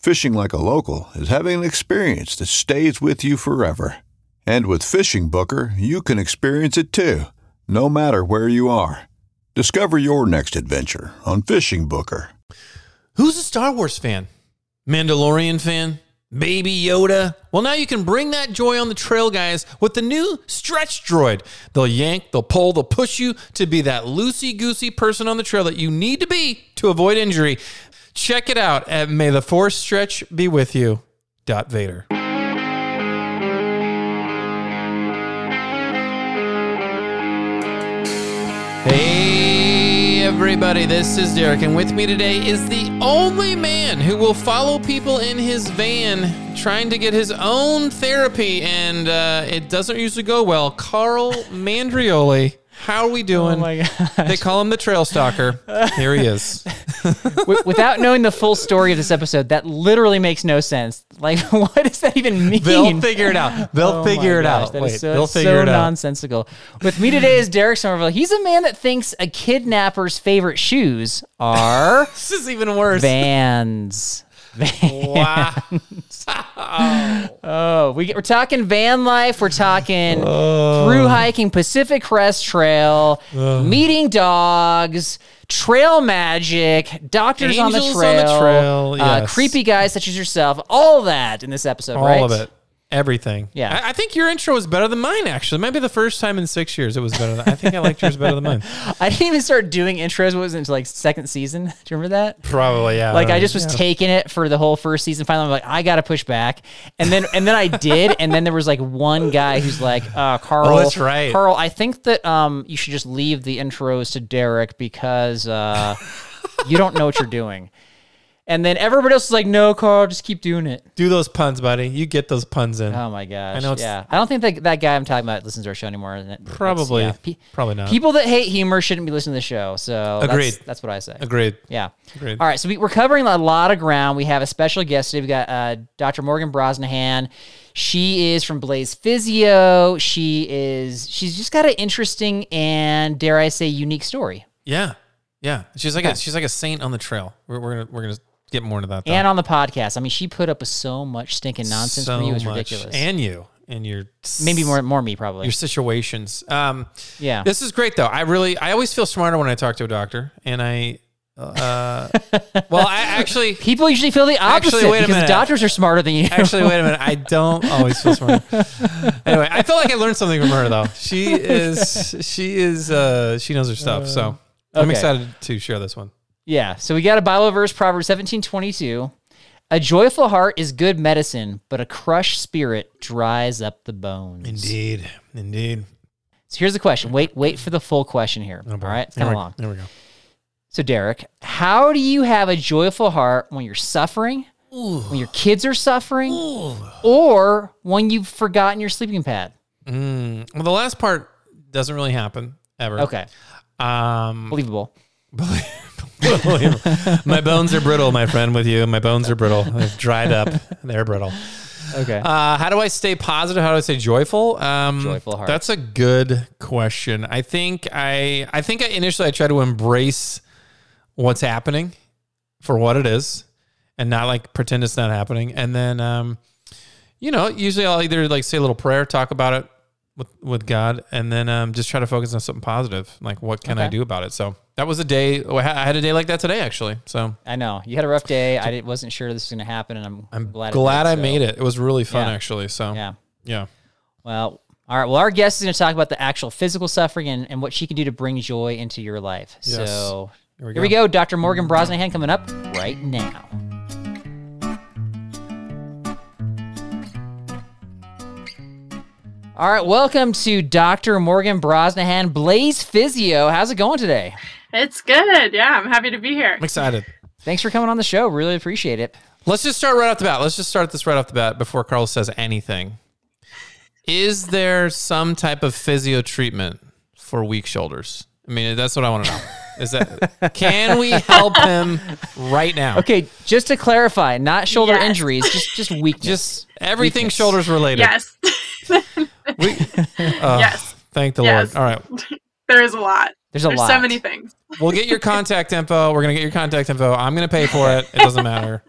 Fishing like a local is having an experience that stays with you forever. And with Fishing Booker, you can experience it too, no matter where you are. Discover your next adventure on Fishing Booker. Who's a Star Wars fan? Mandalorian fan? Baby Yoda? Well, now you can bring that joy on the trail, guys, with the new Stretch Droid. They'll yank, they'll pull, they'll push you to be that loosey goosey person on the trail that you need to be to avoid injury. Check it out at May the Force Stretch Be With You. Dot Vader. Hey, everybody, this is Derek, and with me today is the only man who will follow people in his van trying to get his own therapy, and uh, it doesn't usually go well. Carl Mandrioli. How are we doing? Oh my gosh. They call him the Trail Stalker. Here he is. Without knowing the full story of this episode, that literally makes no sense. Like, what does that even mean? They'll figure it out. They'll Oh figure it gosh, out. That Wait, is so, they'll so figure it out. nonsensical. With me today is Derek Somerville. He's a man that thinks a kidnapper's favorite shoes are This is even worse. Vans. Wow. Oh, we, we're talking van life. We're talking through hiking Pacific Crest Trail, meeting dogs, trail magic, doctors on the Angels on trail, the trail, uh, yes. creepy guys such as yourself. All that in this episode, All right? of it. Everything. Yeah. I, I think your intro was better than mine, actually. It might be the first time in six years it was better than I think I liked yours better than mine. I didn't even start doing intros. What was it until like second season? Do you remember that? Probably, yeah. Like I just was Yeah. taking it for the whole first season. Finally, I'm like, I gotta push back, and then and then I did, and then there was like one guy who's like, uh, Carl, Oh, that's right. Carl. I think that um you should just leave the intros to Derek because uh you don't know what you're doing. And then everybody else is like, no, Carl, just keep doing it. Do those puns, buddy. You get those puns in. Oh my gosh. I know it's- yeah. I don't think that, that guy I'm talking about listens to our show anymore. and it- that's- Probably. yeah. Pe- Probably not. People that hate humor shouldn't be listening to the show. So that's- Agreed. That's, what I say. Agreed. Yeah. Agreed. All right. So we, we're covering a lot of ground. We have a special guest today. We've got uh, Dr. Morgan Brosnihan. She is from Blaze Physio. She is, she's just got an interesting and, dare I say, unique story. Yeah. Yeah. She's like a she's like a saint on the trail. We're, we're gonna we're gonna get more into that. Though. And on the podcast. I mean, she put up with so much stinking nonsense so for you. It's much. ridiculous. And you and your Maybe more, more me, probably. your situations. Um, Yeah. This is great though. I really I always feel smarter when I talk to a doctor, and I. Uh, well, I actually People usually feel the opposite Actually, wait a because minute. doctors are smarter than you. Actually, wait a minute. I don't always feel smart. anyway, I feel like I learned something from her though. She is she is uh she knows her stuff. So I'm excited to share this one. Yeah. So we got a Bible verse, Proverbs seventeen twenty two. A joyful heart is good medicine, but a crushed spirit dries up the bones. Indeed. Indeed. So here's the question. Wait, wait for the full question here. Oh. All right, it's There kind of long. There we go. So Derek, how do you have a joyful heart when you're suffering, when your kids are suffering, or when you've forgotten your sleeping pad? Mm, well, the last part doesn't really happen ever. Okay, Um, believable. my bones are brittle, my friend. With you, my bones are brittle. They've dried up. They're brittle. Okay. Uh, how do I stay positive? How do I stay joyful? Um, Joyful heart. That's a good question. I think I I think I initially I try to embrace what's happening for what it is, and not like pretend it's not happening. And then, um, you know, usually I'll either like say a little prayer, talk about it with with God, and then um, just try to focus on something positive. Like, what can I do about it? So that was a day. I had a day like that today, actually. So I know you had a rough day. I didn't, wasn't sure this was going to happen, and I'm, I'm glad. glad, I so- made it. It was really fun, Yeah. actually. So Yeah. yeah. Well, all right. Well, our guest is going to talk about the actual physical suffering and, and what she can do to bring joy into your life. Yes. So Here we here we go. Dr. Morgan Brosnihan coming up right now. All right, welcome to Dr. Morgan Brosnihan, Blaze Physio. How's it going today? It's good. Yeah, I'm happy to be here. I'm excited. Thanks for coming on the show. Really appreciate it. Let's just start right off the bat. Let's just start this right off the bat before Carlos says anything. Is there some type of physio treatment for weak shoulders? I mean, that's what I want to know. Is that can we help him right now? Okay, just to clarify, not shoulder Yes. injuries, just just weakness. Just everything Weakness. shoulders related. Yes. We, uh, yes. Thank the Yes. Lord. All right. There is a lot. There's a There's lot. so many things. We'll get your contact info. We're going to get your contact info. I'm going to pay for it. It doesn't matter.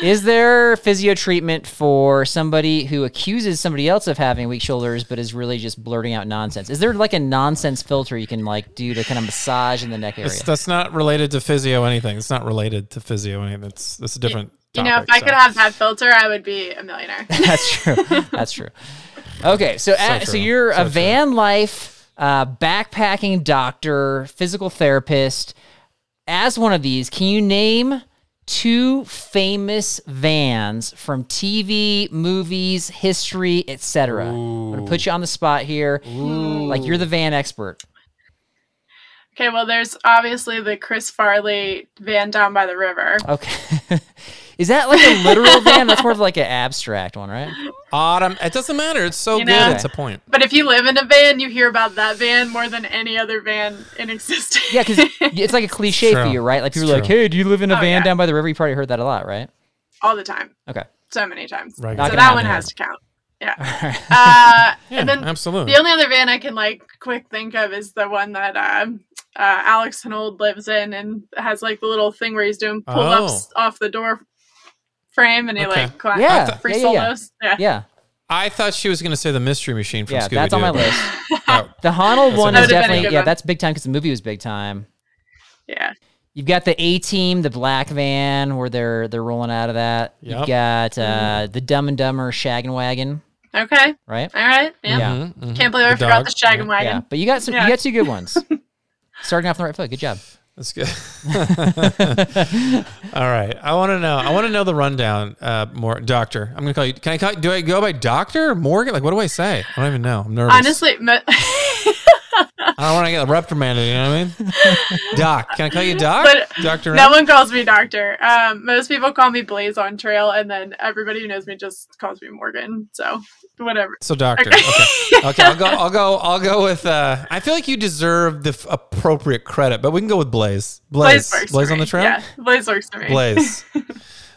Is there physio treatment for somebody who accuses somebody else of having weak shoulders but is really just blurting out nonsense? Is there like a nonsense filter you can like do to kind of massage in the neck area? It's, that's not related to physio anything. It's not related to physio anything. It's, it's a different You know, if topic, I so. could have that filter, I would be a millionaire. That's true. That's true. Okay, so uh, so, true. you're So a true. van life uh, backpacking doctor, physical therapist. As one of these, can you name two famous vans from TV, movies, history, etc.? I'm gonna put you on the spot here. Like you're the van expert. okay, well, there's obviously the Chris Farley van down by the river. Okay. Is that like a literal van? That's more of like an abstract one, right? Autumn. It doesn't matter. It's so You good. know- It's a point. But if you live in a van, you hear about that van more than any other van in existence. Yeah, because it's like a cliche for true. you, right? Like people It's are like, true. "Hey, do you live in a Oh, van yeah. down by the river?" You probably heard that a lot, right? all the time, Okay. so many times. Right. Not So gonna that one happen has to count. Yeah. Uh, Yeah, and then absolutely. the only other van I can like quick think of is the one that um, uh, Alex Honnold lives in and has like the little thing where he's doing pull ups off the door frame and he Okay. like climb, Yeah, free yeah, yeah, yeah. solos. Yeah. Yeah, I thought she was going to say the Mystery Machine from yeah, Scooby that's on my list. Oh, The Honnold one is good- That would've been a definitely yeah, one. that's big time because the movie was big time. Yeah. You've got the A Team, the black van, where they're they're rolling out of that. Yep. You've got uh, the Dumb and Dumber Shaggin' Wagon, Okay. right? All right. Yeah. Yeah. mhm, mhm. Can't believe I The forgot dog. the Shaggin' Yeah. Wagon. Yeah, but you got some. You got two good ones. Starting off on the right foot. Good job. That's good. All right. I want to know. I want to know the rundown. Uh, more doctor. I'm gonna call you. Can I call? Do I go by doctor or Morgan? Like, what do I say? I don't even know. I'm nervous. Honestly, I don't want to get reprimanded. You know what I mean? Doc. Can I call you Doc? But Doctor. no one calls me doctor. Um, most people call me Blaze on trail, and then everybody who knows me just calls me Morgan. So whatever. So doctor. Okay. Okay. Okay. I'll go. I'll go. I'll go with. Uh, I feel like you deserve the f- appropriate credit, but we can go with Blaze. Blaze. Blaze works. Blaze on the trail. Yeah, Blaze works for me. Blaze.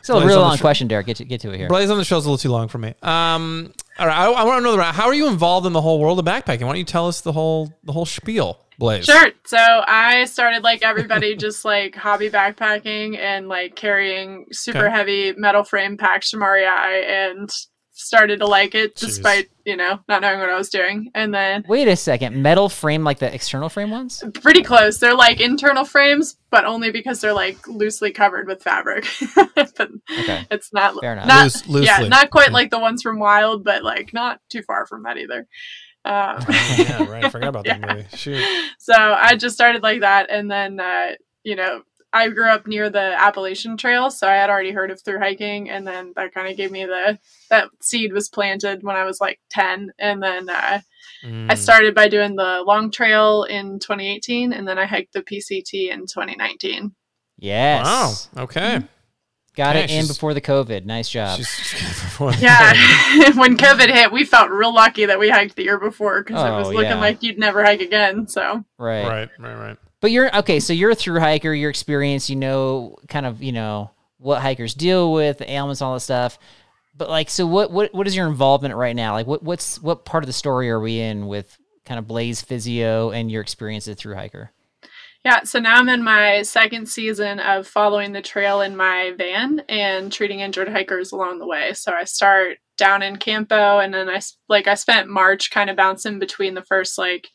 It's a Blaze real on the long tr- question, Derek. Get to get to it here. Blaze on the show's a little too long for me. Um. All right. I, I want to know the how are you involved in the whole world of backpacking? Why don't you tell us the whole the whole spiel, Blaze? Sure. So I started like everybody, just like hobby backpacking and like carrying super Okay. heavy metal frame packs from REI and started to like it Jeez. despite, you know, not knowing what I was doing. And then Wait a second. Metal frame like the external frame ones? pretty close. They're like internal frames, but only because they're like loosely covered with fabric. but Okay. it's not, Fair enough. not Loose- loosely. yeah, not quite like the ones from Wild, but like not too far from that either. Um, Oh, yeah. Right. I forgot about that movie. Shoot. so I just started like that, and then uh, you know I grew up near the Appalachian Trail, so I had already heard of through hiking, and then that kind of gave me the that seed was planted when I was like ten, and then uh, I Mm. started by doing the long trail in 2018, and then I hiked the PCT in 2019. Yes. Wow. Okay. Got Yeah, it in before the COVID. Nice job. She's, Yeah, when COVID hit, we felt real lucky that we hiked the year before because it was Oh, looking yeah. like you'd never hike again. So right. right. Right. Right. But you're okay, so you're a through hiker, you're experienced, you know kind of, you know, what hikers deal with, ailments, all that stuff. but like, so what? What? What is your involvement right now? Like, what? What's what part of the story are we in with kind of Blaze Physio and your experience as through hiker? Yeah, so now I'm in my second season of following the trail in my van and treating injured hikers along the way. So I start down in Campo and then I like I spent March kind of bouncing between the first like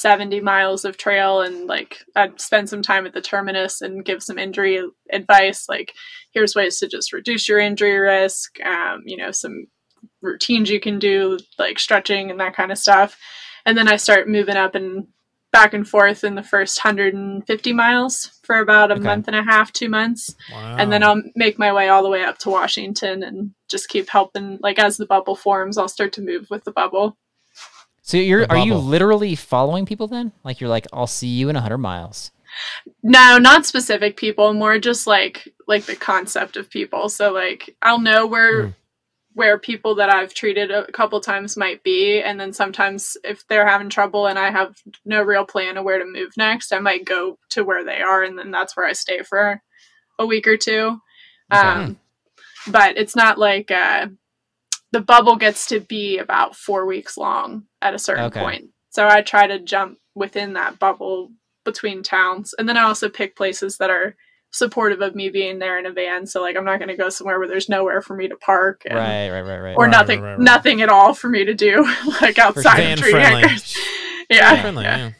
70 miles of trail and like I'd spend some time at the terminus and give some injury advice like here's ways to just reduce your injury risk um, you know some routines you can do like stretching and that kind of stuff and then I start moving up and back and forth in the first 150 miles for about a Okay. month and a half, two months. Wow. And then I'll make my way all the way up to Washington and just keep helping. Like as the bubble forms, I'll start to move with the bubble. So you're are you literally following people then? Like you're like, I'll see you in hundred miles. No, not specific people, more just like like the concept of people. So like I'll know where Hmm. where people that I've treated a couple times might be and then sometimes if they're having trouble and I have no real plan of where to move next, I might go to where they are and then that's where I stay for a week or two. Um but it's not like uh the bubble gets to be about 4 weeks long at a certain Okay. point. So I try to jump within that bubble between towns. And then I also pick places that are supportive of me being there in a van. So like I'm not going to go somewhere where there's nowhere for me to park and, Right, right, right, right. or Right, nothing right, right, right. nothing at all for me to do like outside Van of tree friendly. hangers. Yeah. friendly, yeah. yeah.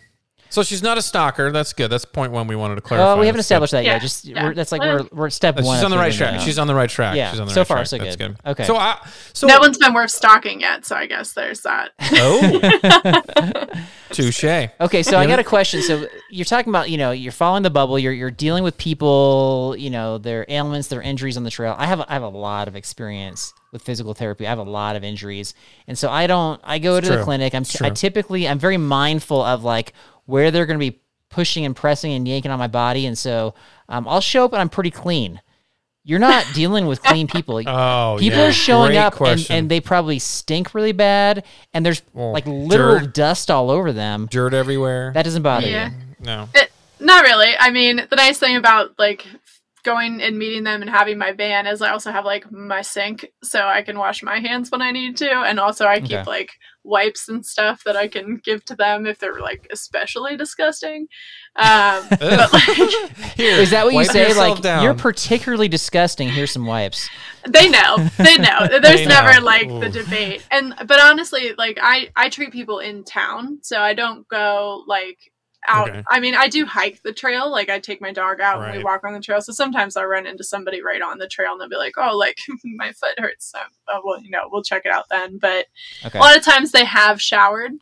So she's not a stalker. That's good. That's point one we wanted to clarify. Oh, we haven't That's established that Yeah, yet. Just yeah. we're, that's like we're we're at step good. one. She's of on the right figuring track. it out. She's on the right track. Yeah, She's on the so right far, track. so That's good. good. Okay. So I so no one's been worth stalking yet, so I guess there's that. oh touche. Okay, so I got a question. So you're talking about, you know, you're following the bubble. You're you're dealing with people, you know, their ailments, their injuries on the trail. I have a, I have a lot of experience with physical therapy. I have a lot of injuries, and so I don't. I go It's to the true. clinic. I'm It's I true. typically I'm very mindful of like where they're going to be pushing and pressing and yanking on my body, and so um, I'll show up and I'm pretty clean. You're not dealing with clean people. Oh, People yeah. are showing Great up and, and they probably stink really bad, and there's Well, like literal dirt. dust all over them. dirt everywhere. That doesn't bother Yeah. you. no. It, not really. I mean, the nice thing about like going and meeting them and having my van is I also have like my sink so I can wash my hands when I need to and also I keep Okay. like wipes and stuff that I can give to them if they're like especially disgusting. Um but like Here, Is that what you say? Like down. you're particularly disgusting. Here's some wipes. they know they know there's They never know. like the debate and but honestly like i i treat people in town so i don't go like out Okay. i mean i do hike the trail like i take my dog out and we walk on the trail so sometimes i'll run into somebody right on the trail and they'll be like oh like my foot hurts so oh, well you know we'll check it out then but Okay. a lot of times they have showered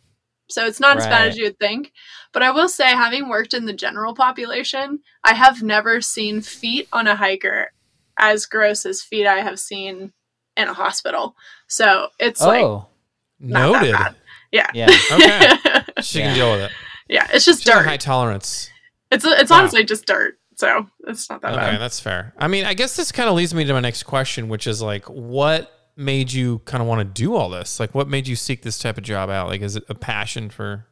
so it's not as bad as you would think but i will say having worked in the general population i have never seen feet on a hiker as gross as feet i have seen in a hospital so it's like oh, that Noted. yeah yeah. Okay. She Yeah. can deal with it. Yeah it's just dirt high tolerance. it's it's Wow. honestly just dirt so it's not that Okay, bad Okay, that's fair. I mean, I guess this kind of leads me to my next question, which is like, what made you kind of want to do all this? Like, what made you seek this type of job out? Like, is it a passion for,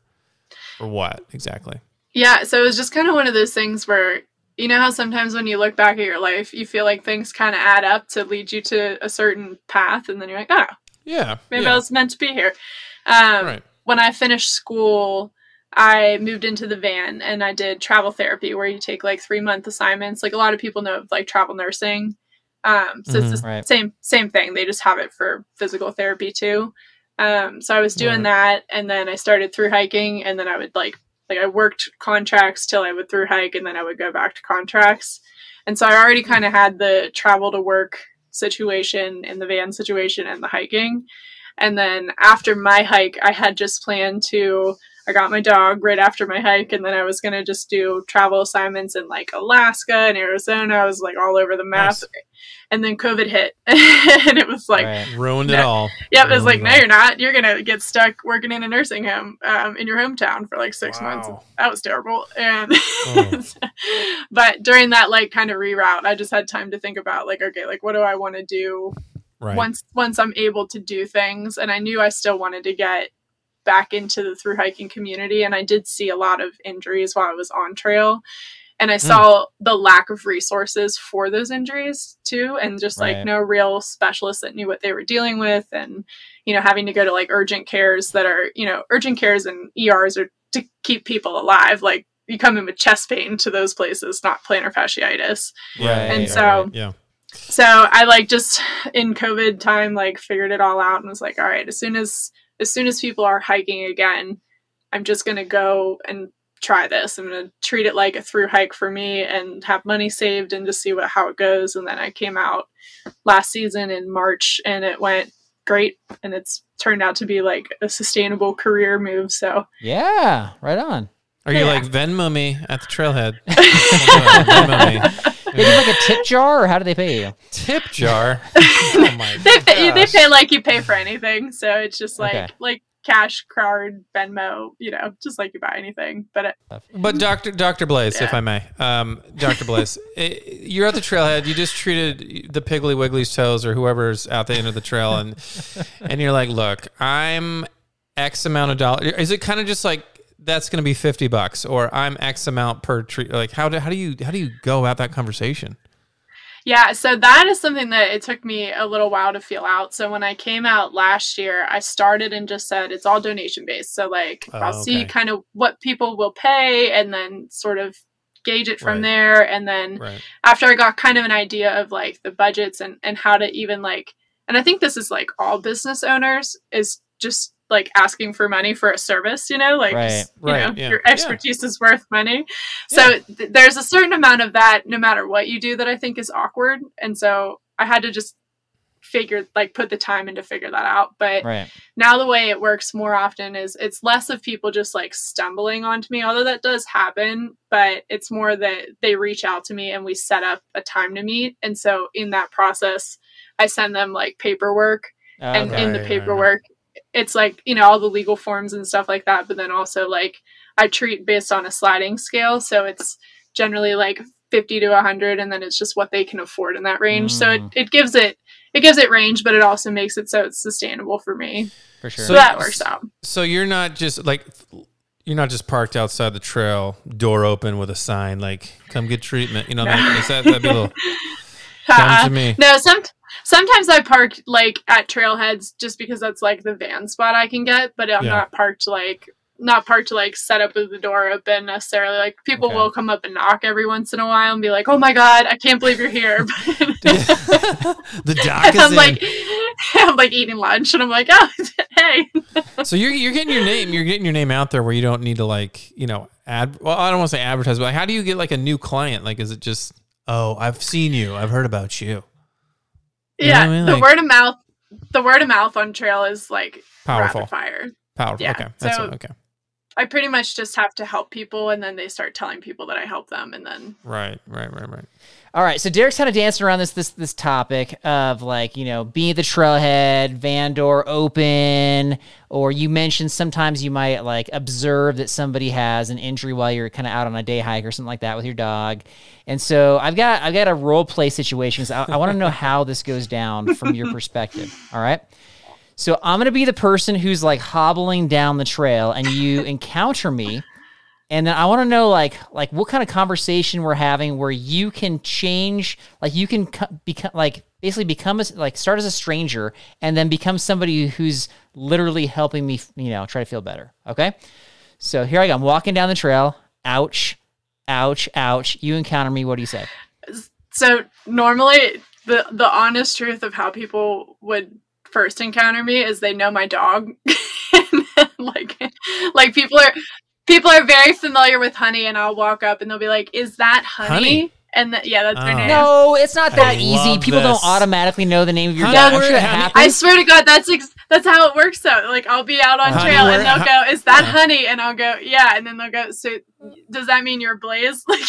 for what exactly? Yeah, so it was just kind of one of those things where you know how sometimes when you look back at your life, you feel like things kind of add up to lead you to a certain path, and then you're like, oh, Yeah, maybe yeah, I was meant to be here. Um, right. When I finished school, I moved into the van and I did travel therapy, where you take like three month assignments. Like a lot of people know of, like travel nursing. Um, so it's the Right. same same thing. They just have it for physical therapy too. Um, so I was doing Right. that, and then I started through hiking, and then I would like like I worked contracts till I would through hike, and then I would go back to contracts. And so I already kind of had the travel to work situation and the van situation and the hiking. And then after my hike, I had just planned to. I got my dog right after my hike, and then I was gonna just do travel assignments in like Alaska and Arizona. I was like all over the map, Nice. and then COVID hit, and it was like, right. Ruined it no. all. Yep, it was like, no, you're not. You're gonna get stuck working in a nursing home um, in your hometown for like six months. That was terrible. And Oh. but during that like kind of reroute, I just had time to think about like, okay, like what do I want to do Right. once once I'm able to do things? And I knew I still wanted to get back into the through hiking community, and I did see a lot of injuries while I was on trail. and I hmm. saw the lack of resources for those injuries too, and just like Right. no real specialists that knew what they were dealing with, and you know having to go to like urgent cares that are you know urgent cares and ERs are to keep people alive. Like you come in with chest pain to those places, not plantar fasciitis. Yeah, And yeah, so- yeah. So I like just in COVID time like figured it all out and was like, all right, as soon as as soon as people are hiking again, I'm just gonna go and try this. I'm gonna treat it like a through hike for me and have money saved and just see what how it goes. And then I came out last season in March and it went great and it's turned out to be like a sustainable career move. So Yeah, right on. Are you like Venmo me at the trailhead? Venmo me. They give like a tip jar, or how do they pay you? Tip jar. Oh my they pay, they pay like you pay for anything. So it's just like Okay. like cash card, Venmo, you know, just like you buy anything. But it, But Doctor Doctor Blaze, if I may, um, Doctor Blaze, eh, you're at the trailhead. You just treated the Piggly Wiggly's toes or whoever's out the end of the trail, and and you're like, look, I'm X amount of dollars. Is it kind of just like that's going to be fifty bucks, or I'm X amount per tree? Like how do how do you how do you go about that conversation? Yeah, so that is something that it took me a little while to feel out. So when I came out last year, I started and just said it's all donation based. So like Oh, I'll see kind of what people will pay and then sort of gauge it from Right. there and then Right. after I got kind of an idea of like the budgets and and how to even like and I think this is like all business owners is just like asking for money for a service, you know, like Right. just, you Right, know, yeah. your Yeah. expertise is worth money. So th- there's a certain amount of that no matter what you do that I think is awkward. And so I had to just figure like put the time in to figure that out. But Right. now the way it works more often is it's less of people just like stumbling onto me although that does happen but it's more that they reach out to me and we set up a time to meet and so in that process i send them like paperwork oh, and Okay. in the right, paperwork it's like you know all the legal forms and stuff like that but then also like i treat based on a sliding scale so it's generally like 50 to 100 and then it's just what they can afford in that range so it, Mm. it gives it it gives it range but it also makes it so it's sustainable for me for sure. so, So- that works out So you're not just like you're not just parked outside the trail, door open with a sign like "Come get treatment." You know, that, is that that'd be a little come Uh, to me. no some sometimes i park like at trailheads just because that's like the van spot i can get but i'm Yeah. not parked like not parked to like set up with the door open necessarily like people Okay. will come up and knock every once in a while and be like oh my god i can't believe you're here the dock is i'm in. like i'm like eating lunch and i'm like oh hey So you're you're getting your name you're getting your name out there where you don't need to like you know ad. Well, I don't want to say advertise, but like, how do you get like a new client? Like, is it just oh I've seen you, I've heard about you, yeah I mean? the Like- word of mouth the word of mouth on trail is like powerful, fire powerful. Yeah, Okay, that's so- what, okay, i pretty much just have to help people and then they start telling people that i help them and then right, right, right, right. All right, so Derek's kind of dancing around this this this topic of like you know being at the trailhead, van door open, or you mentioned sometimes you might like observe that somebody has an injury while you're kind of out on a day hike or something like that with your dog, and so I've got I've got a role play situation. 'cause I, I want to know how this goes down from your perspective. All right. So I'm gonna be the person who's like hobbling down the trail, and you encounter me, and then I want to know like like what kind of conversation we're having where you can change, like you can co- become like basically become a, like start as a stranger and then become somebody who's literally helping me, you know, try to feel better. Okay, so here I go. I'm walking down the trail. Ouch, ouch, ouch. You encounter me. What do you say? so normally the the honest truth of how people would first encounter me is they know my dog like like people are people are very familiar with honey and i'll walk up and they'll be like is that honey, Honey? and th- yeah that's her Oh. name No, it's not I that easy. People this. don't automatically know the name of your Honey, dog. I'm where- sure it honey- happens. I swear to God, that's ex- that's how it works. Though, like I'll be out on Honey, trail where- and they'll go, "Is that honey?" And I'll go, "Yeah," and then they'll go, "So does that mean you're Blaze?" Like,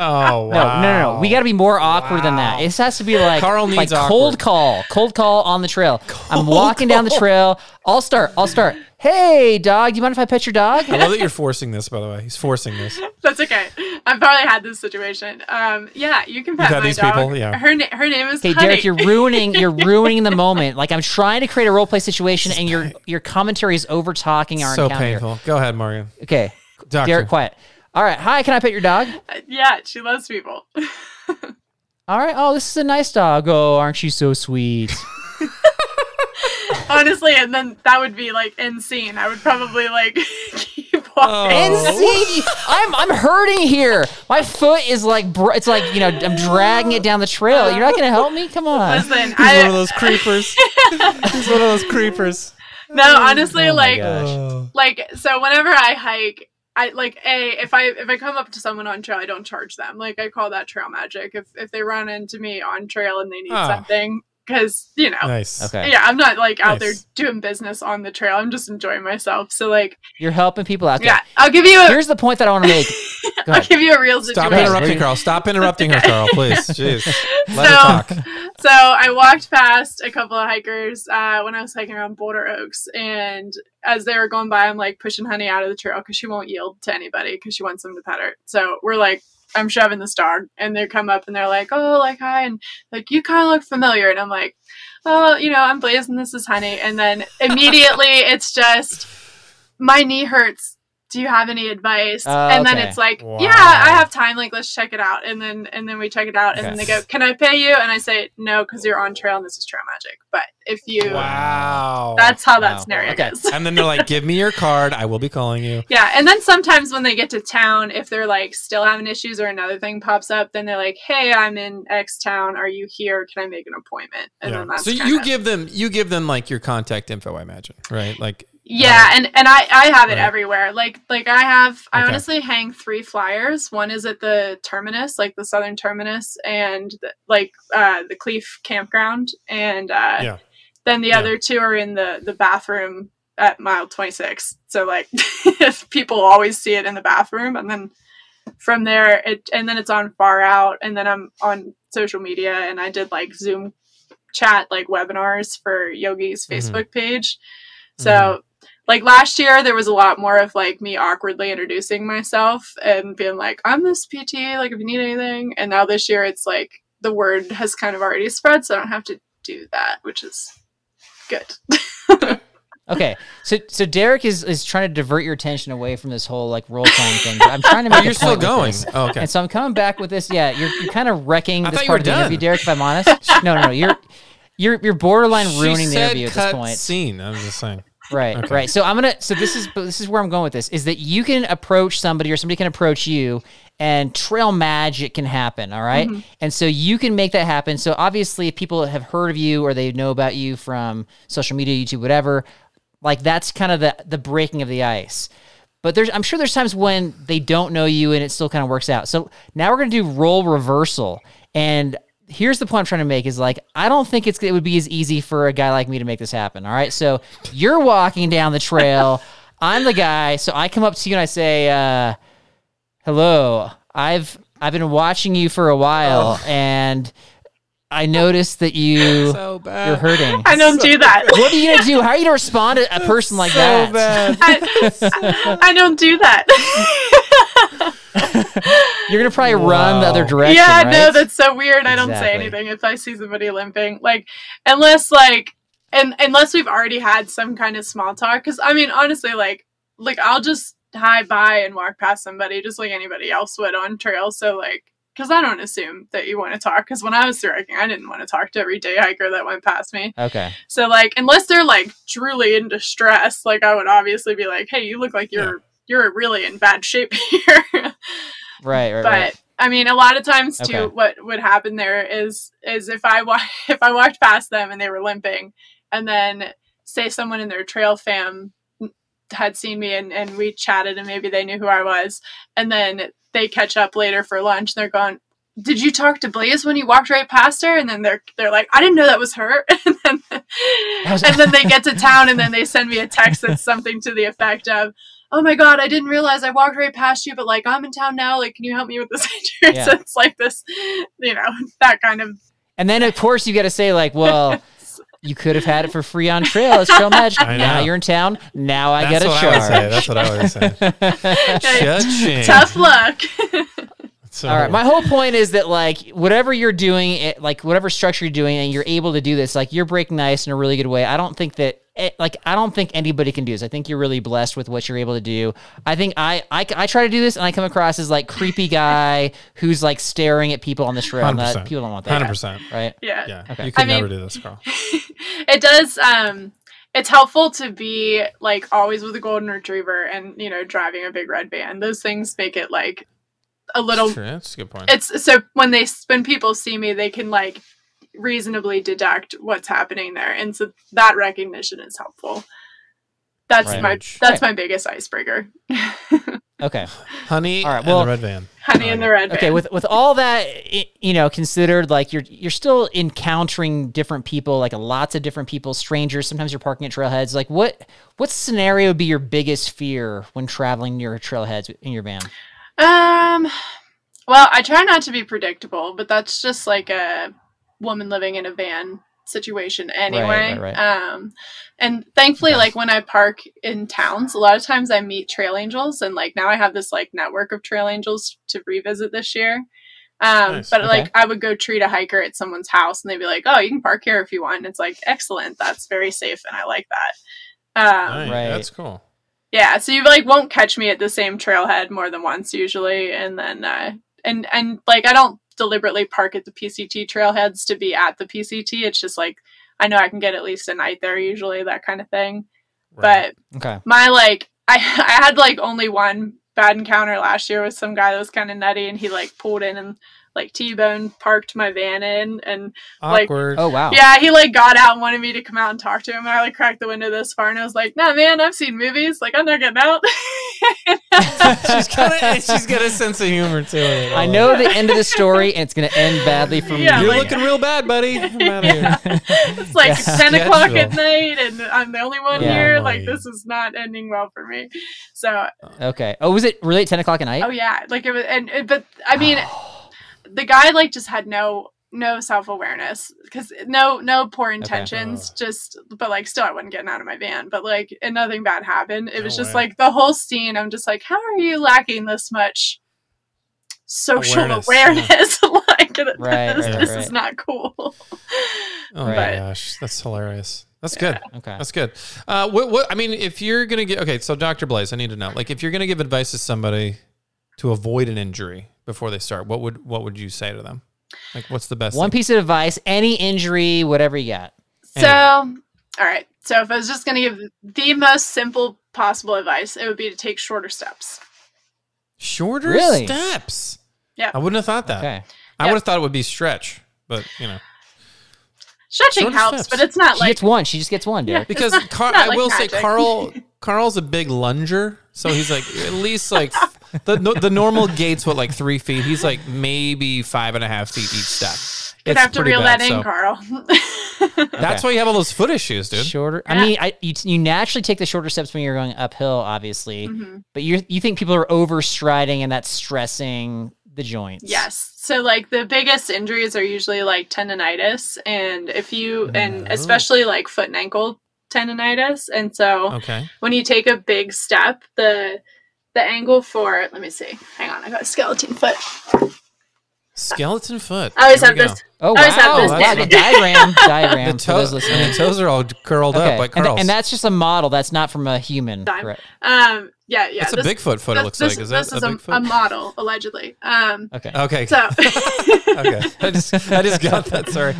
Oh No, no, no, no. We got to be more awkward than that. Wow. It has to be like, Carl like needs cold awkward. call, cold call on the trail. I'm walking down the trail. I'll start. I'll start. Hey, dog. Do you mind if I pet your dog? I love that you're forcing this. By the way, he's forcing this. That's okay. I've probably had this situation. Um, yeah, you can pet had my these dog. people? Yeah. Her na- her name is Okay, Honey. Derek, you're ruining you're ruining the moment. Like I'm trying to create a role play situation, and your your commentary is over talking our so encounter. painful. Go ahead, Morgan. Okay, Doctor. Derek, quiet. All right. Hi, can I pet your dog? Yeah, she loves people. All right. Oh, this is a nice dog. Oh, aren't you so sweet? Honestly, and then that would be like end scene. I would probably like keep walking. Oh. And see, I'm I'm hurting here. My foot is like br- it's like you know I'm dragging it down the trail. You're not gonna help me? Come on. Listen, I. He's one of those creepers. He's one of those creepers. no, honestly, Oh like gosh. Oh. like so whenever I hike, I like a if I if I come up to someone on trail, I don't charge them. Like I call that trail magic. If if they run into me on trail and they need Ah. something, because you know. Nice. Okay. Yeah, I'm not like out Nice. there doing business on the trail. I'm just enjoying myself. So like, You're helping people out. Okay. yeah, I'll give you a Here's the point that I want to make. Go I'll give you a real Stop situation. interrupting, Carl. Stop interrupting her, Carl, please. Jeez. Let So- her talk. So I walked past a couple of hikers uh, when I was hiking around Boulder Oaks, and as they were going by, I'm like pushing Honey out of the trail because she won't yield to anybody because she wants them to pet her. So we're like, I'm shoving this dog, and they come up and they're like, "Oh, like hi," and like you kind of look familiar, and I'm like, "Oh, you know, I'm Blaze, and this is Honey," and then immediately it's just my knee hurts. Do you have any advice? Oh, and then okay. it's like, Wow. yeah, I have time. Like, let's check it out. And then and then we check it out, and then they go, "Can I pay you?" And I say, "No, because you're on trail, and this is trail magic." But if you, Wow. that's how that scenario Okay. goes. And then they're like, give me your card. I will be calling you. Yeah, and then sometimes when they get to town, if they're like still having issues or another thing pops up, then they're like, "Hey, I'm in X town. Are you here? Can I make an appointment?" And then that's So kinda- you give them you give them like your contact info, I imagine, right? Like Yeah, and and I I have it Right. everywhere. Like like I have I Okay. honestly hang three flyers. One is at the terminus, like the southern terminus, and the, like uh, the Cleef campground, and uh, Yeah. then the Yeah. other two are in the the bathroom at mile twenty six. So like people always see it in the bathroom, and then from there it and then it's on FarOut, and then I'm on social media, and I did like Zoom chat like webinars for Yogi's Mhm. Facebook page. So like last year there was a lot more of like me awkwardly introducing myself and being like i'm this pt like if you need anything and now this year it's like the word has kind of already spread so i don't have to do that which is good Okay, so so Derek is is trying to divert your attention away from this whole like role playing thing. But I'm trying to oh, make. Oh, you're still going. Oh, okay. And so I'm coming back with this. Yeah, you're you're kind of wrecking I this part were of the done. interview, Derek. If I'm honest, no, no, no. You're you're you're borderline She ruining the said interview at this point. Scene. I'm just saying. Right, Okay. right. So I'm gonna. So this is. This is where I'm going with this. Is that you can approach somebody or somebody can approach you, and trail magic can happen. All right? Mm-hmm. and so you can make that happen. So obviously, if people have heard of you or they know about you from social media, YouTube, whatever, like that's kind of the the breaking of the ice. But there's, I'm sure there's times when they don't know you and it still kind of works out. So now we're gonna do role reversal, and here's the point I'm trying to make is like I don't think it's it would be as easy for a guy like me to make this happen. All right, so you're walking down the trail, I'm the guy, so I come up to you and I say, uh, "Hello, I've I've been watching you for a while, and I noticed that you So bad. you're hurting." i don't do that What are you gonna do? How are you gonna respond to a person like that? I, I don't do that You're gonna probably run the other direction. yeah right? no that's so weird. I don't say anything if i see somebody limping. Like unless like and unless we've already had some kind of small talk because i mean honestly like like i'll just hi bye and walk past somebody just like anybody else would on trail. So like because i don't assume that you want to talk because when i was through hiking i didn't want to talk to every day hiker that went past me. Okay. so like unless they're like truly in distress like i would obviously be like hey you look like you're you're really in bad shape here Right, right, but right. I mean, a lot of times too, Okay. what would happen there is is if I wa- if I walked past them and they were limping, and then say someone in their trail fam had seen me and, and we chatted and maybe they knew who I was, and then they catch up later for lunch and they're going. Did you talk to Blaze when you walked right past her? And then they're they're like, I didn't know that was her. and then and then they get to town and then they send me a text that's something to the effect of, oh my god i didn't realize i walked right past you but like i'm in town now like can you help me with this injury Yeah. so it's like this you know that kind of And then of course you got to say like, well, you could have had it for free on trail. It's trail magic. Now you're in town. Now I That's got what a I charge. That's what I would say. Tough luck So, All right. My whole point is that like whatever you're doing, it, like whatever structure you're doing, and you're able to do this, like you're breaking the ice in a really good way. I don't think that eh, like I don't think anybody can do this. I think you're really blessed with what you're able to do. I think I I, I try to do this and I come across as like creepy guy who's like staring at people on the trail. and that- People don't want that. Hundred percent. Right. Yeah. Yeah, Okay. you could I mean- never do this, Carl. it does um it's helpful to be like always with a golden retriever and you know driving a big red van those things make it like a little That's. That's a good point. it's so when they when people see me they can like reasonably deduct what's happening there and so that recognition is helpful that's Right. my Right. that's my biggest icebreaker Okay. Honey All right, and well- the red van. honey in the red van Okay, with with all that you know considered, like you're you're still encountering different people, like lots of different people, strangers. Sometimes you're parking at trailheads. Like what what scenario would be your biggest fear when traveling near trailheads in your van? Um, well, I try not to be predictable, but that's just like a woman living in a van situation anyway. right, right. Um, and thankfully, Okay. like when I park in towns, a lot of times I meet trail angels, and like now I have this like network of trail angels to revisit this year. Um, Nice. but Okay. like I would go treat a hiker at someone's house, and they'd be like, "Oh, you can park here if you want." And it's like excellent, that's very safe, and I like that. Um, Nice. right. That's cool. yeah, so you like won't catch me at the same trailhead more than once usually, and then uh, and and like I don't deliberately park at the PCT trailheads to be at the PCT. It's just like I know I can get at least a night there usually, that kind of thing. Right. But Okay. my like I I had like only one bad encounter last year with some guy that was kind of nutty, and he like pulled in and like T-bone parked my van in and like- Oh wow. yeah, he like got out and wanted me to come out and talk to him. And I like cracked the window this far and I was like, nah, man, I've seen movies. Like, I'm not getting out. she's got a she's got a sense of humor too. I know the end of the story, and it's going to end badly for me. Yeah, You're like- looking real bad, buddy. I'm outta it's like Yeah. 10 o'clock at night and I'm the only one Yeah. here. Like, Right. this is not ending well for me. So, okay. Oh, was it really at ten o'clock at night? oh, yeah. Like, it was, and, it- but I mean, oh. The guy like just had no. No self awareness because no no poor intentions. Just but like still I wasn't getting out of my van. But like and nothing bad happened. It was No just way. like the whole scene. I'm just like, how are you lacking this much social Awareness, awareness? like this, Right, this right, is not cool. Oh Right. my gosh, that's hilarious. That's good. Okay. That's good. Uh, what, what, I mean, if you're gonna get okay, so Dr. Blaze, I need to know, like, if you're gonna give advice to somebody to avoid an injury before they start, what would what would you say to them? Like, what's the best? One thing? piece of advice: any injury, whatever you got. So, all right. So if I was just going to give the most simple possible advice, it would be to take shorter steps. Shorter Really? steps. Yeah. I wouldn't have thought that. Okay. I Yep. would have thought it would be stretch, but you know, Stretching Shorter helps, steps. but it's not She like gets one. She just gets one, Yeah. Because Car- not I like will magic. say Carl Carl's a big lunger, so he's like at least like the no, the normal gait's what like three feet. He's like maybe five and a half feet each step. you'd have to reel bad, that in, so- Carl. That's why you have all those foot issues, dude. Shorter. I Yeah. mean, I you, you naturally take the shorter steps when you're going uphill, obviously, Mhm. but you you think people are overstriding and that's stressing the joints. Yes. So like the biggest injuries are usually like tendonitis and if you and Oh. especially like foot and ankle tendonitis. And so Okay. when you take a big step, the the angle for let me see. Hang on, I got a skeleton foot. Skeleton foot. I always Here have this Oh I always have wow! this wow the diagram, diagram The for those toe, and the toes are all curled okay. up like and, curls. and that's just a model. That's not from a human. Time. Correct. um yeah, yeah. That's a Bigfoot foot. It looks this, like. Is this that is a a, Bigfoot? a model, allegedly. Um Okay. okay. so okay. I just I just got that. Sorry.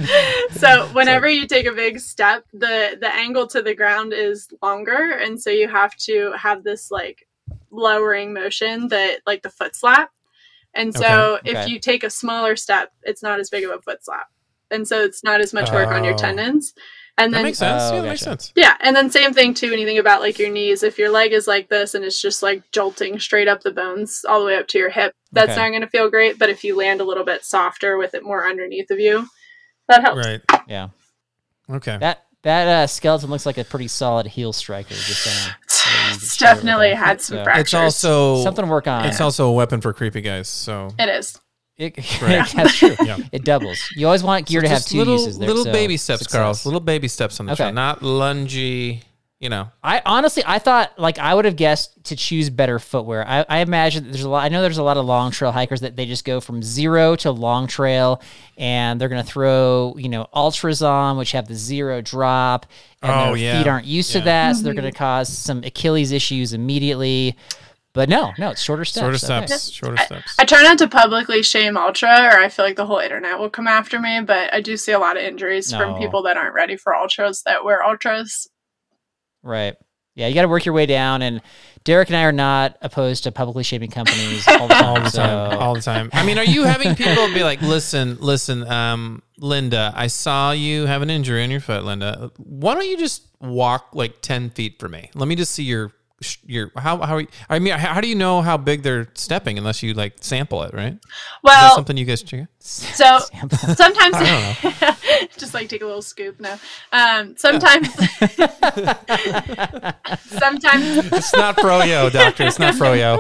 so whenever you take a big step the the angle to the ground is longer and so you have to have this like lowering motion that like the foot slap and so Okay, if you take a smaller step it's not as big of a foot slap and so it's not as much work on your Oh. tendons and That then makes sense. Oh, yeah, that oh, makes sense. yeah and then same thing too when you think about like your knees if your leg is like this and it's just like jolting straight up the bones all the way up to your hip that's Okay. not going to feel great but if you land a little bit softer with it more underneath of you that helps Right. Yeah. Okay. That that uh, skeleton looks like a pretty solid heel striker. Just saying. it's definitely had some So- fractures. It's also Something to work on. It's also a weapon for creepy guys. So It is. It, Right. that's true. Yeah. It doubles. You always want gear So to have just two little, uses there. Little so baby steps, success. Carl. Little baby steps on the Okay. trail, not lungy. You know. I honestly, I thought like I would have guessed to choose better footwear. I, I imagine there's a lot. I know there's a lot of long trail hikers that they just go from zero to long trail, and they're gonna throw you know Altras on, which have the zero drop, and Oh, their yeah. feet aren't used to Yeah. that, so they're mm-hmm. gonna cause some Achilles issues immediately. But no, no, it's shorter steps. Shorter Okay. steps. Shorter steps. I try not to publicly shame Altra, or I feel like the whole internet will come after me. But I do see a lot of injuries No. from people that aren't ready for Altras that wear Altras. Right. Yeah, you got to work your way down. And Derek and I are not opposed to publicly shaming companies all the time. all the time, so- all the time. I mean, are you having people be like, "Listen, listen, um, Linda, I saw you have an injury on your foot, Linda. Why don't you just walk like ten feet from me? Let me just see your your how how are you, I mean, how, how do you know how big they're stepping unless you like sample it, right? Is Well, something you guys check? so sometimes I just like take a little scoop now. Um, sometimes, sometimes, It's not froyo, doctor. It's not froyo.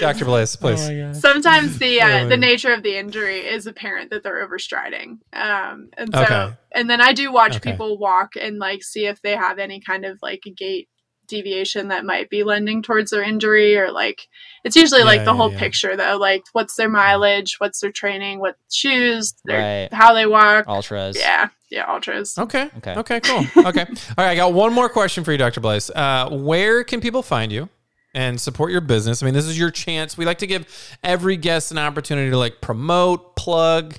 Doctor Blaze, please. sometimes the uh, Oh, the nature of the injury is apparent that they're overstriding. Um, and so, Okay. and then I do watch Okay. people walk and like see if they have any kind of like a gait deviation that might be lending towards their injury or like it's usually like the yeah, whole yeah. picture though like what's their mileage what's their training what shoes their, Right. how they walk Altras. yeah yeah Altras Okay. Okay. Okay. Cool. Okay. All right. I got one more question for you, Dr. Blaze. Uh, where can people find you and support your business? I mean, this is your chance. We like to give every guest an opportunity to like promote, plug,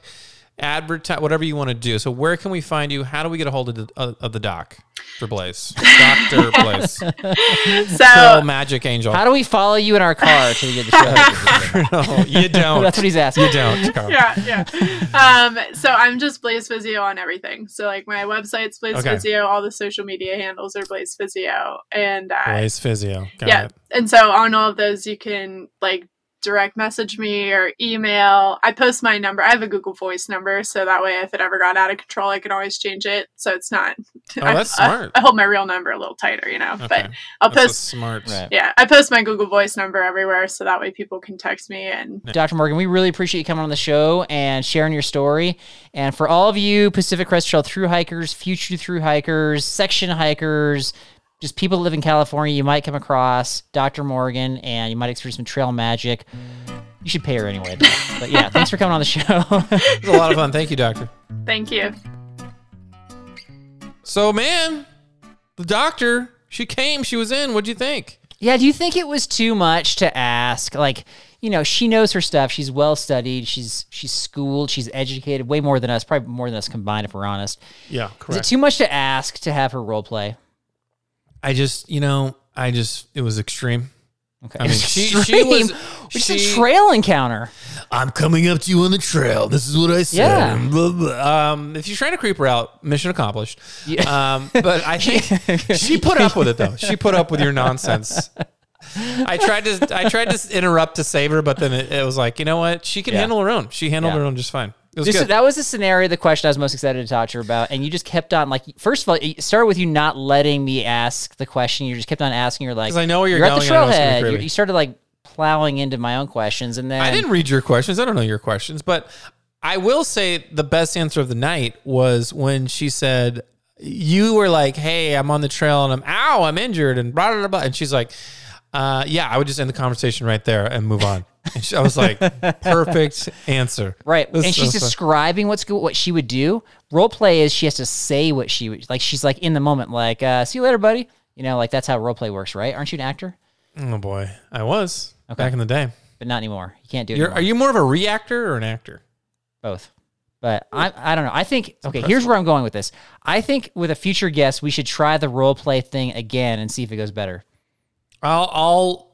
advertise, whatever you want to do. So, where can we find you? How do we get a hold of the, of, of the doc for Blaze, Doctor Blaze, so Trail Magic Angel? How do we follow you in our car to the trail? no, you don't. That's what he's asking. You don't. Carl. yeah yeah um so i'm just blaze physio on everything so like my website's blaze Okay. physio all the social media handles are blaze physio and uh, Blaze Physio. Got yeah it. and so on all of those you can like direct message me or email i post my number i have a google voice number so that way if it ever got out of control i can always change it so it's not Oh, I- that's I- smart. I, hold my real number a little tighter you know Okay. but i'll That's a post smart. Right. yeah i post my google voice number everywhere so that way people can text me and Dr. Morgan, we really appreciate you coming on the show and sharing your story. And for all of you Pacific Crest Trail through hikers, future through hikers, section hikers, just people that live in California, you might come across Dr. Morgan and you might experience some trail magic. You should pay her anyway. Though. But yeah, thanks for coming on the show. It was a lot of fun. Thank you, Doctor. thank you So, man, the doctor, she came, she was in. What'd you think? Yeah, do you think it was too much to ask? Like, you know, she knows her stuff. She's well studied. She's she's schooled. She's educated way more than us. Probably more than us combined, if we're honest. Yeah, correct. Is it too much to ask to have her role play? I just, you know, I just, it was extreme. Okay, I mean, she- she was- a trail encounter. I'm coming up to you on the trail. This is what I said. Yeah. Blah, blah. Um, if you're trying to creep her out, mission accomplished. Um, but I think she put up with it though. She put up with your nonsense. I tried to I tried to interrupt to save her, but then it, it was like, you know what? She can Yeah. handle her own. She handled Yeah. her own just fine. Was This, that was the scenario, the question I was most excited to talk to her about, and you just kept on like. First of all, it started with you not letting me ask the question. You just kept on asking her like, I know where you're you're at the going, it's gonna trailhead. You, you started like plowing into my own questions, and then I didn't read your questions. I don't know your questions, but I will say the best answer of the night was when she said, "You were like, hey, I'm on the trail and I'm ow, I'm injured," and blah blah blah. And she's like, uh, "Yeah, I would just end the conversation right there and move on." And she, I was like, "Perfect answer." Right, This and she's so- describing what's what she would do. Role play is she has to say what she would like. She's like in the moment, like uh, "See you later, buddy." You know, like that's how role play works, right? Aren't you an actor? Oh boy, I was Okay. back in the day. But not anymore. You can't do it. You're, are you more of a reactor or an actor? both? But I, I don't know. I think okay. Here's where I'm going with this. I think with a future guest, we should try the role play thing again and see if it goes better. I'll I'll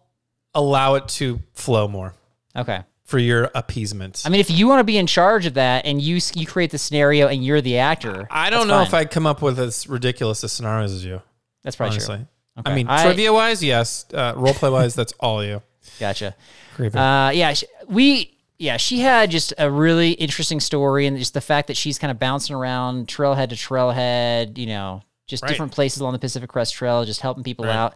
allow it to flow more Okay. for your appeasement. I mean, if you want to be in charge of that and you you create the scenario and you're the actor, I don't know fine. if I'd come up with as ridiculous a scenarios as you. That's probably honestly. true. I mean, I- trivia wise, yes. Uh, role play wise, that's all you. Gotcha. Creepy. Uh, yeah, we yeah, she had just a really interesting story, and just the fact that she's kind of bouncing around trailhead to trailhead, you know, just Right. different places along the Pacific Crest Trail, just helping people Right. out.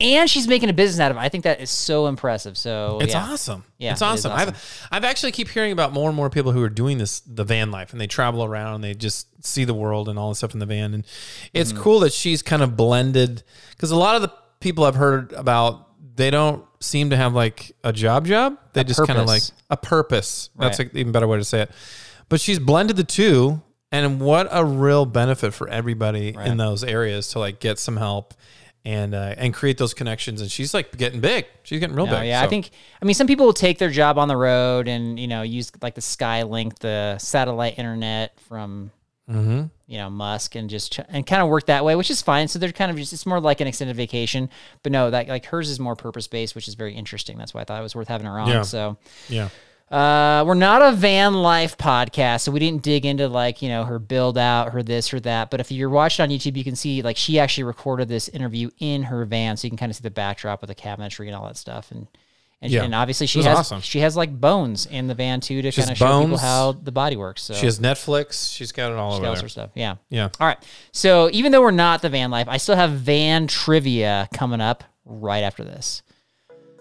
And she's making a business out of it. I think that is so impressive. So it's yeah. awesome. Yeah, it's it is awesome. awesome. I've I've actually keep hearing about more and more people who are doing this the van life and they travel around and they just see the world and all this stuff in the van. And it's mm-hmm. cool that she's kind of blended because a lot of the people I've heard about they don't seem to have like a job job. They A just kind of like a purpose. That's Right. an even better way to say it. But she's blended the two, and what a real benefit for everybody Right. in those areas to like get some help and uh, and create those connections. And she's like getting big. She's getting real No, big. yeah, I think. I mean, some people will take their job on the road and you know use like the Skylink, the satellite internet from Mm-hmm. you know Musk, and just ch- and kind of work that way, which is fine. So they're kind of just it's more like an extended vacation. But no, that like hers is more purpose based, which is very interesting. That's why I thought it was worth having her on. Yeah. So. yeah. Uh, we're not a van life podcast, so we didn't dig into like you know her build out, her this, her that. But if you're watching on YouTube, you can see like she actually recorded this interview in her van, so you can kind of see the backdrop with the cabinetry and all that stuff. And and, Yeah. and obviously she has awesome. she has like bones in the van too to kind of show people how the body works. So She has Netflix. She's got it all she over there. stuff. Yeah. Yeah. All right. So even though we're not the van life, I still have van trivia coming up right after this.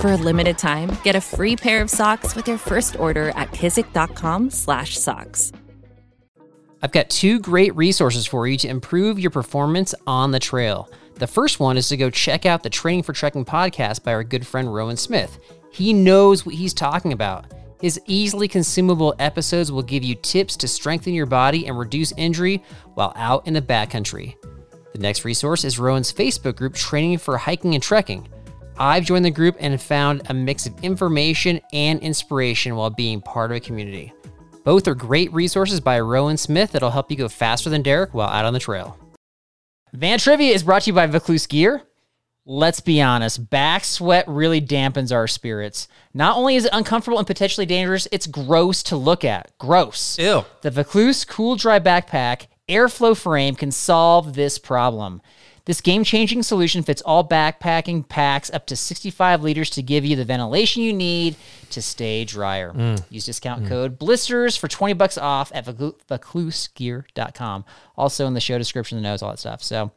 For a limited time, get a free pair of socks with your first order at kizik.com/socks. I've got two great resources for you to improve your performance on the trail. The first one is to go check out the Training for Trekking podcast by our good friend Rowan Smith. He knows what he's talking about. His easily consumable episodes will give you tips to strengthen your body and reduce injury while out in the backcountry. The next resource is Rowan's Facebook group, Training for Hiking and Trekking. I've joined the group and found a mix of information and inspiration while being part of a community. Both are great resources by Rowan Smith that'll help you go faster than Derek while out on the trail. Van Trivia is brought to you by Vaucluse Gear. Let's be honest, back sweat really dampens our spirits. Not only is it uncomfortable and potentially dangerous, it's gross to look at. Gross. Ew. The Vaucluse Cool Dry Backpack Airflow Frame can solve this problem. This game changing solution fits all backpacking packs up to 65 liters to give you the ventilation you need to stay drier. Use discount code blisters for 20 bucks off at vauclusegear.com. Also in the show description, the notes, all that stuff. So,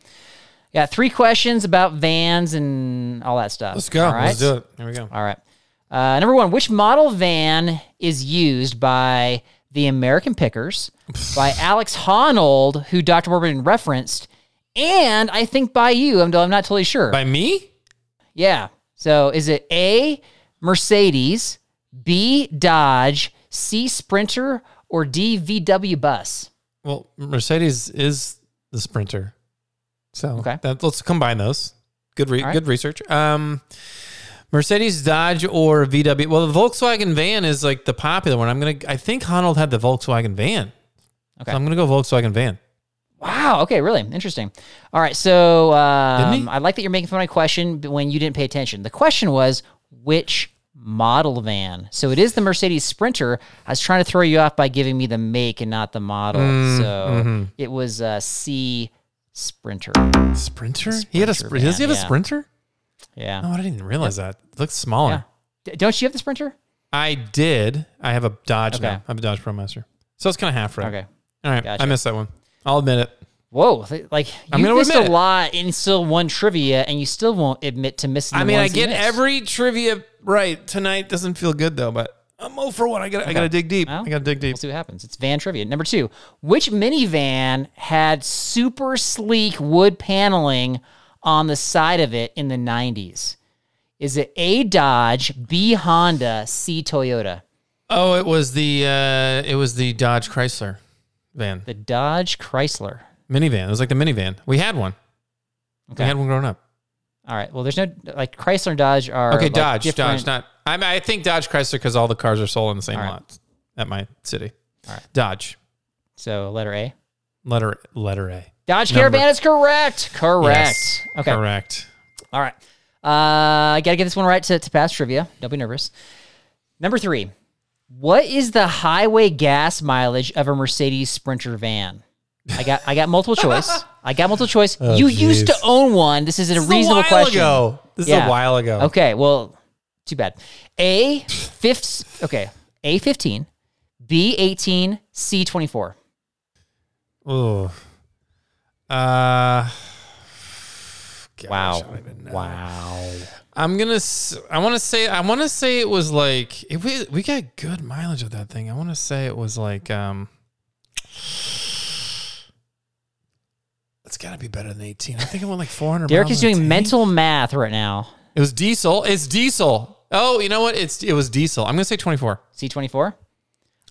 yeah, three questions about vans and all that stuff. Let's go. All right. Let's do it. Here we go. All right. Uh, number one, which model van is used by the American Pickers, by Alex Honnold, who Dr. Morgan referenced, and I think by you, though I'm not totally sure. By me? yeah. So is it A, Mercedes, B, Dodge, C, Sprinter, or D, VW bus? Well, Mercedes is the sprinter. So Okay. that, let's combine those. Good, re- right. good research. Um, Mercedes, Dodge, or VW. Well, the Volkswagen van is like the popular one. I'm gonna. I think Honnold had the Volkswagen van. Okay. So I'm gonna go Volkswagen van. Wow. Okay. Really interesting. All right. So um. I like that you're making fun of my question when you didn't pay attention. The question was which model van. So it is the Mercedes Sprinter. I was trying to throw you off by giving me the make and not the model. Mm, so mm-hmm. it was a C Sprinter. Sprinter? He had a. Sprinter Spr- does he have a yeah. sprinter? Yeah. Oh, I didn't even realize that. It looks smaller. Yeah. D- don't you have the Sprinter? I did. I have a Dodge Okay. now. I have a Dodge ProMaster. So it's kind of half right. Okay. All right. Gotcha. I missed that one. I'll admit it. Whoa. th- Like I'm you gonna missed admit a it. lot in still one trivia and you still won't admit to missing the I mean, I ones you get missed. every trivia right. Tonight doesn't feel good though, but I'm 0 for one. I got. I got to dig deep. Well, I got to dig deep. We'll see what happens. It's van trivia. Number two, which minivan had super sleek wood paneling on the side of it in the 90s? Is it A Dodge, B Honda, C Toyota? Oh, it was the uh, it was the Dodge Chrysler van, The Dodge Chrysler. minivan. It was like the minivan. We had one. Okay. We had one growing up. All right. Well, there's no like Chrysler and Dodge are Okay, like, Dodge, different- Dodge, not. I, mean, I think Dodge Chrysler because all the cars are sold in the same right. lot at my city. All right. Dodge, So letter A. letter letter A. Dodge Number- Caravan is correct. Correct. Yes, Okay. correct. All right. Uh, I got to get this one right to, to pass trivia. Don't be nervous. Number three. What is the highway gas mileage of a Mercedes Sprinter van? I got I got multiple choice. I got multiple choice. you used to own one. This is a This is reasonable a while question. ago. This is a while ago. Okay, well, too bad. A fifth. Okay, A fifteen, B eighteen, C twenty four. Ooh. Uh. gosh, Wow. I don't even know. Wow. I'm gonna. I want to say. I want to say it was like. It, we we got good mileage of that thing. I want to say it was like. Um. It's got to be better than 18. I think it went like 400. Derek is doing mental math right now. It was diesel. It's diesel. Oh, you know what? It's it was diesel. I'm gonna say 24. C twenty four.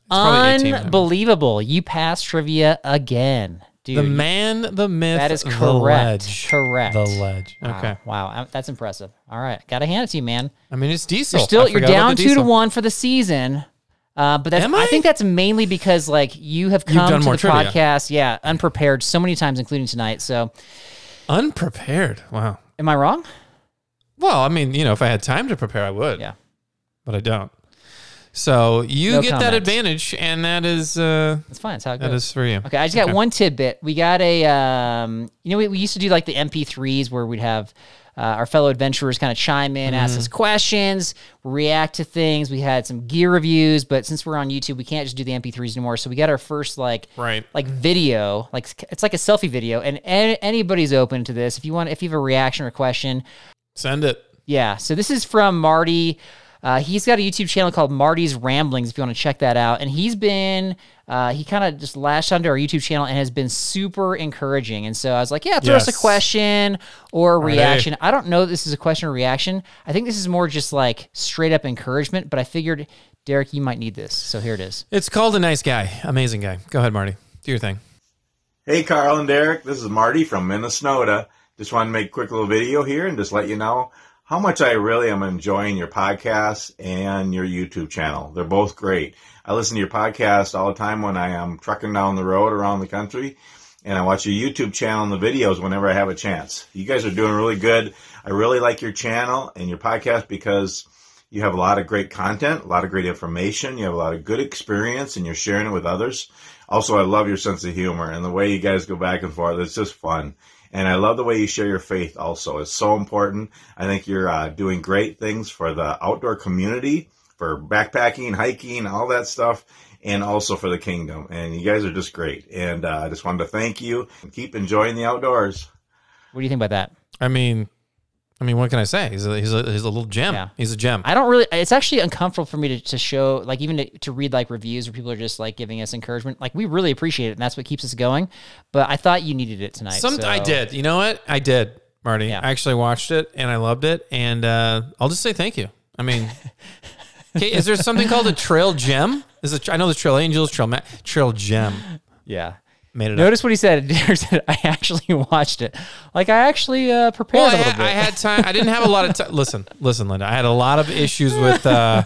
probably 18. Unbelievable! You passed trivia again, dude. The man, the myth, That is the correct. ledge. Correct. The ledge. Okay. Wow, uh, that's impressive. All right, gotta hand it to you, man. I mean, it's diesel. You're still you're down two to one for the season. Uh, but that's, Am I? I? think that's mainly because like you have come to more the trivia. podcast, yeah, unprepared so many times, including tonight. So, Unprepared. Wow. am I wrong? Well, I mean, you know, if I had time to prepare, I would. Yeah. But I don't. So you No get that advantage, and that is uh, That's fine. That's how it goes. is for you. Okay, I just got one tidbit. We got a, um, you know, we, we used to do like the MP3s where we'd have uh, our fellow adventurers kind of chime in, ask Mm-hmm. us questions, react to things. We had some gear reviews, but since we're on YouTube, we can't just do the MP3s anymore. So we got our first like, Right. like video, like it's like a selfie video, and a- anybody's open to this. If you want, if you have a reaction or a question, Send it. yeah. So this is from Marty. Uh, he's got a YouTube channel called Marty's Ramblings. If you want to check that out, and he's been uh, he kind of just lashed onto our YouTube channel and has been super encouraging. And so I was like, yeah, throw us a question or a Alrighty. reaction. I don't know if this is a question or reaction. I think this is more just like straight up encouragement. But I figured, Derek, you might need this, so here it is. It's called a nice guy, amazing guy. Go ahead, Marty. Do your thing. Hey, Carl and Derek. This is Marty from Minnesota. Just wanted to make a quick little video here and just let you know how much I really am enjoying your podcast and your YouTube channel. They're both great. I listen to your podcast all the time when I am trucking down the road around the country, and I watch your YouTube channel and the videos whenever I have a chance. You guys are doing really good. I really like your channel and your podcast because you have a lot of great content, a lot of great information. You have a lot of good experience and you're sharing it with others. Also, I love your sense of humor and the way you guys go back and forth. It's just fun. And I love the way you share your faith also. It's so important. I think you're uh, doing great things for the outdoor community, for backpacking, hiking, all that stuff, and also for the kingdom. And you guys are just great. And uh, I just wanted to thank you. Keep enjoying the outdoors. What do you think about that? I mean, I mean, what can I say? He's a, he's a, he's a little gem. Yeah. He's a gem. I don't really. It's actually uncomfortable for me to, to show, like, even to, to read like reviews where people are just like giving us encouragement. Like, we really appreciate it, and that's what keeps us going. But I thought you needed it tonight. Some so- I did. You know what? I did, Marty. Yeah. I actually watched it and I loved it, and uh, I'll just say thank you. I mean, okay, is there something called a trail gem? Is it? I know there's trail angels, trail ma- trail gem. Yeah. Made it up. Notice what he said. Derek said, I actually watched it. Like, I actually uh, prepared Well, a I, little bit. I had time. I didn't have a lot of time. Listen, listen, Linda. I had a lot of issues with. Uh,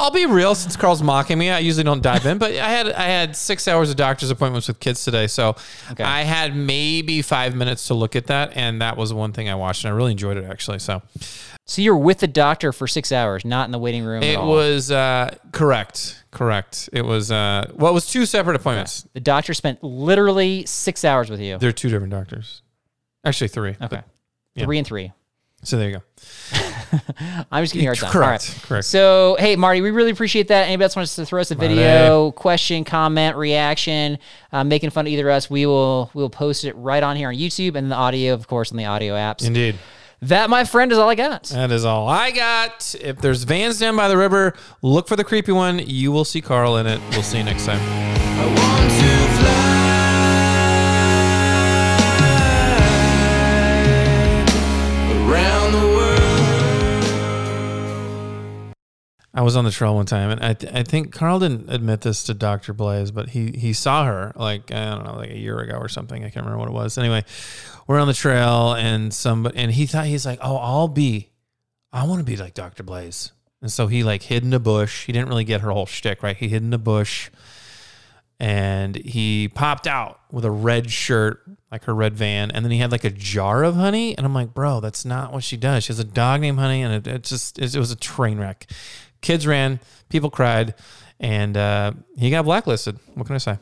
I'll be real. Since Carl's mocking me, I usually don't dive in. But I had I had six hours of doctor's appointments with kids today, so Okay. I had maybe five minutes to look at that, and that was one thing I watched, and I really enjoyed it actually. So so you're with the doctor for six hours, not in the waiting room. at it was uh, correct, correct. It was uh, well, it was two separate appointments. The doctor spent literally six hours with you. They're two different doctors, actually three. Okay. yeah. Three and three. So there you go. I'm just giving you a time. Correct, All right. correct. So, hey, Marty, we really appreciate that. Anybody else wants to throw us a video, question, comment, reaction, uh, making fun of either of us, we will we will post it right on here on YouTube and the audio, of course, on the audio apps. Indeed. That, my friend, is all I got. That is all I got. If there's vans down by the river, look for the creepy one. You will see Carl in it. We'll see you next time. I was on the trail one time, and I, th- I think Carl didn't admit this to Doctor Blaze, but he he saw her like I don't know, like a year ago or something. I can't remember what it was. Anyway, we're on the trail, and somebody and he thought he's like, oh, I'll be, I want to be like Doctor Blaze, and so he like hid in a bush. He didn't really get her whole shtick, right? He hid in a bush, and he popped out with a red shirt, like her red van, and then he had like a jar of honey, and I'm like, bro, that's not what she does. She has a dog named Honey, and it, it just it, it was a train wreck. Kids ran, people cried, and uh, he got blacklisted. What can I say?